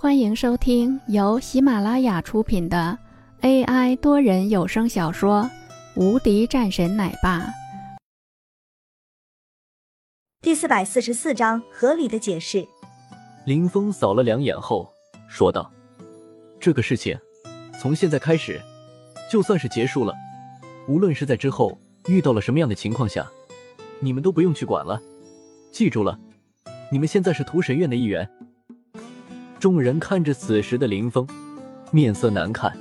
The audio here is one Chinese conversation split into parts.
欢迎收听由喜马拉雅出品的 AI 多人有声小说《无敌战神奶爸》第四百四十四章合理的解释。林峰扫了两眼后说道：“这个事情从现在开始就算是结束了，无论是在之后遇到了什么样的情况下，你们都不用去管了。记住了，你们现在是屠神院的一员。”众人看着此时的林峰，面色难看。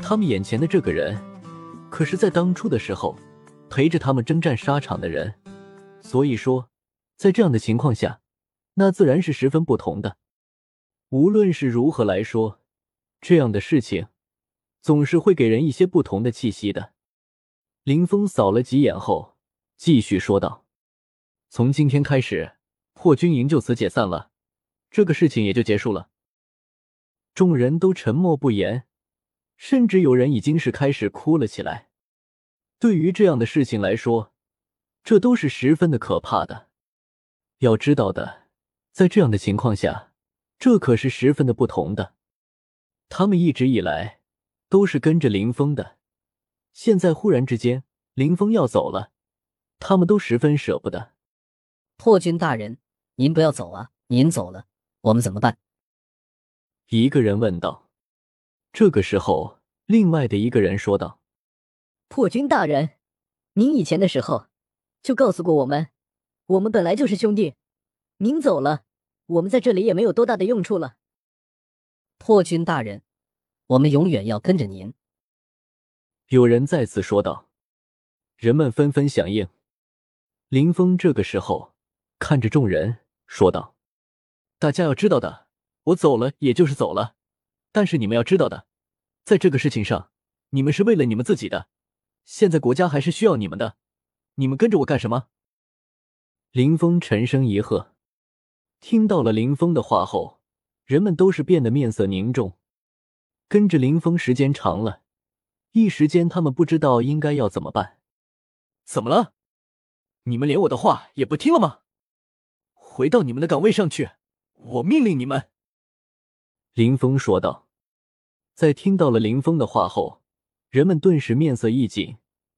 他们眼前的这个人，可是在当初的时候陪着他们征战沙场的人，所以说，在这样的情况下，那自然是十分不同的。无论是如何来说，这样的事情总是会给人一些不同的气息的。林峰扫了几眼后，继续说道：“从今天开始，破军营就此解散了。”这个事情也就结束了。众人都沉默不言，甚至有人已经是开始哭了起来。对于这样的事情来说，这都是十分的可怕的。要知道的，在这样的情况下，这可是十分的不同的。他们一直以来都是跟着林峰的，现在忽然之间林峰要走了，他们都十分舍不得。破军大人，您不要走啊！您走了。我们怎么办？一个人问道。这个时候，另外的一个人说道：“破军大人，您以前的时候就告诉过我们，我们本来就是兄弟。您走了，我们在这里也没有多大的用处了。”破军大人，我们永远要跟着您。有人再次说道。人们纷纷响应。林峰这个时候看着众人说道。大家要知道的，我走了也就是走了，但是你们要知道的，在这个事情上，你们是为了你们自己的，现在国家还是需要你们的，你们跟着我干什么？林峰沉声一喝。听到了林峰的话后，人们都是变得面色凝重。跟着林峰时间长了，一时间他们不知道应该要怎么办。怎么了？你们连我的话也不听了吗？回到你们的岗位上去！我命令你们。”林峰说道。在听到了林峰的话后，人们顿时面色一紧，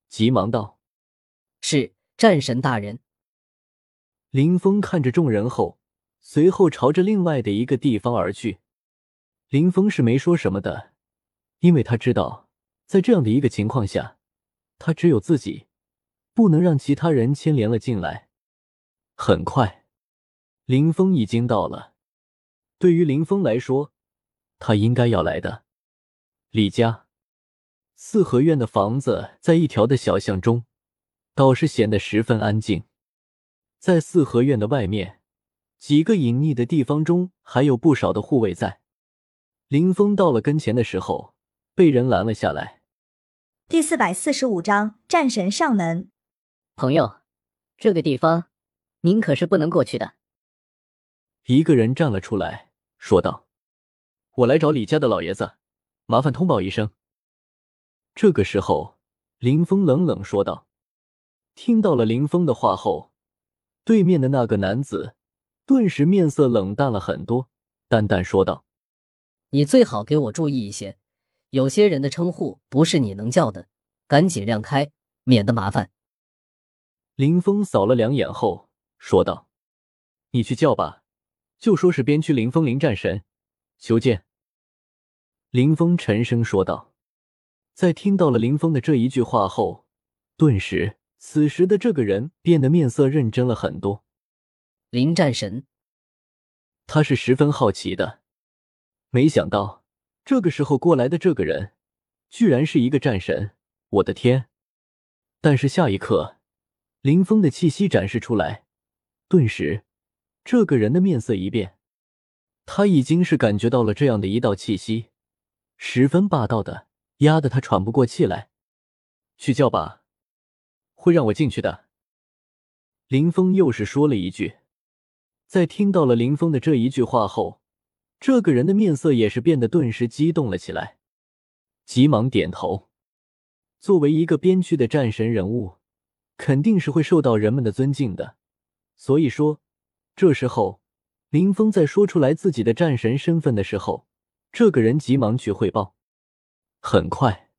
急忙道：“是战神大人。”林峰看着众人后，随后朝着另外的一个地方而去。林峰是没说什么的，因为他知道，在这样的一个情况下，他只有自己，不能让其他人牵连了进来。很快，林峰已经到了。对于林峰来说，他应该要来的。李家四合院的房子在一条的小巷中，倒是显得十分安静。在四合院的外面，几个隐匿的地方中，还有不少的护卫在。林峰到了跟前的时候，被人拦了下来。第四百四十五章战神上门。朋友，这个地方，您可是不能过去的。一个人站了出来。说道：“我来找李家的老爷子，麻烦通报一声。”这个时候，林峰冷冷说道。听到了林峰的话后，对面的那个男子顿时面色冷淡了很多，淡淡说道：“你最好给我注意一些，有些人的称呼不是你能叫的，赶紧让开，免得麻烦。”林峰扫了两眼后说道：“你去叫吧。”就说是边区林峰林战神，求见。林峰沉声说道。在听到了林峰的这一句话后，顿时，此时的这个人变得面色认真了很多。林战神，他是十分好奇的，没想到这个时候过来的这个人，居然是一个战神！我的天！但是下一刻，林峰的气息展示出来，顿时。这个人的面色一变，他已经是感觉到了这样的一道气息，十分霸道的，压得他喘不过气来。去叫吧，会让我进去的。林峰又是说了一句，在听到了林峰的这一句话后，这个人的面色也是变得顿时激动了起来，急忙点头。作为一个边区的战神人物，肯定是会受到人们的尊敬的，所以说。这时候，林峰在说出来自己的战神身份的时候，这个人急忙去汇报。很快，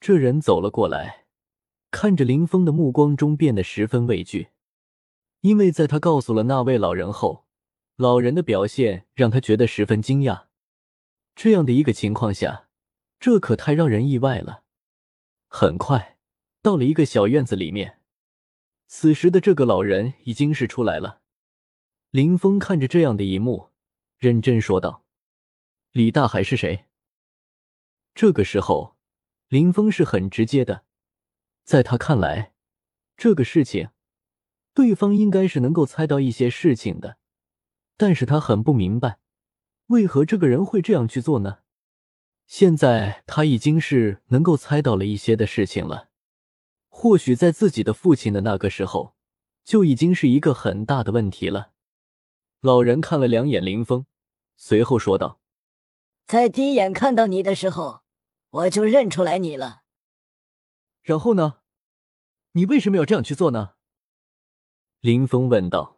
这人走了过来，看着林峰的目光中变得十分畏惧，因为在他告诉了那位老人后，老人的表现让他觉得十分惊讶。这样的一个情况下，这可太让人意外了。很快，到了一个小院子里面，此时的这个老人已经是出来了。林峰看着这样的一幕，认真说道：“李大海是谁？”这个时候，林峰是很直接的，在他看来，这个事情，对方应该是能够猜到一些事情的，但是他很不明白，为何这个人会这样去做呢？现在他已经是能够猜到了一些的事情了，或许在自己的父亲的那个时候，就已经是一个很大的问题了。老人看了两眼林峰，随后说道：“在第一眼看到你的时候，我就认出来你了。然后呢？你为什么要这样去做呢？”林峰问道。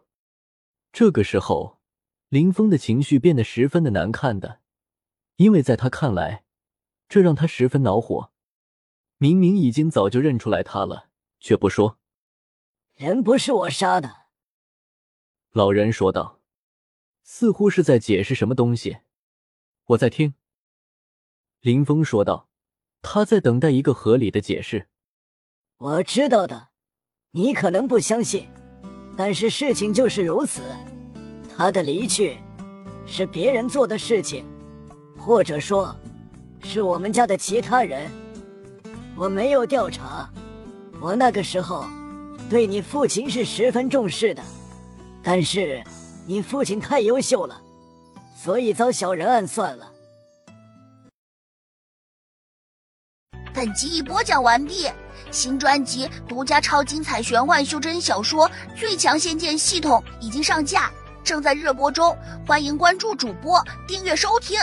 这个时候，林峰的情绪变得十分的难看的，因为在他看来，这让他十分恼火。明明已经早就认出来他了，却不说。人不是我杀的。”老人说道。似乎是在解释什么东西，我在听。林峰说道：“他在等待一个合理的解释。”我知道的，你可能不相信，但是事情就是如此。他的离去是别人做的事情，或者说，是我们家的其他人。我没有调查，我那个时候对你父亲是十分重视的，但是。你父亲太优秀了，所以遭小人暗算了。本集已播讲完毕，新专辑独家超精彩玄幻修真小说《最强仙剑系统》已经上架，正在热播中，欢迎关注主播，订阅收听。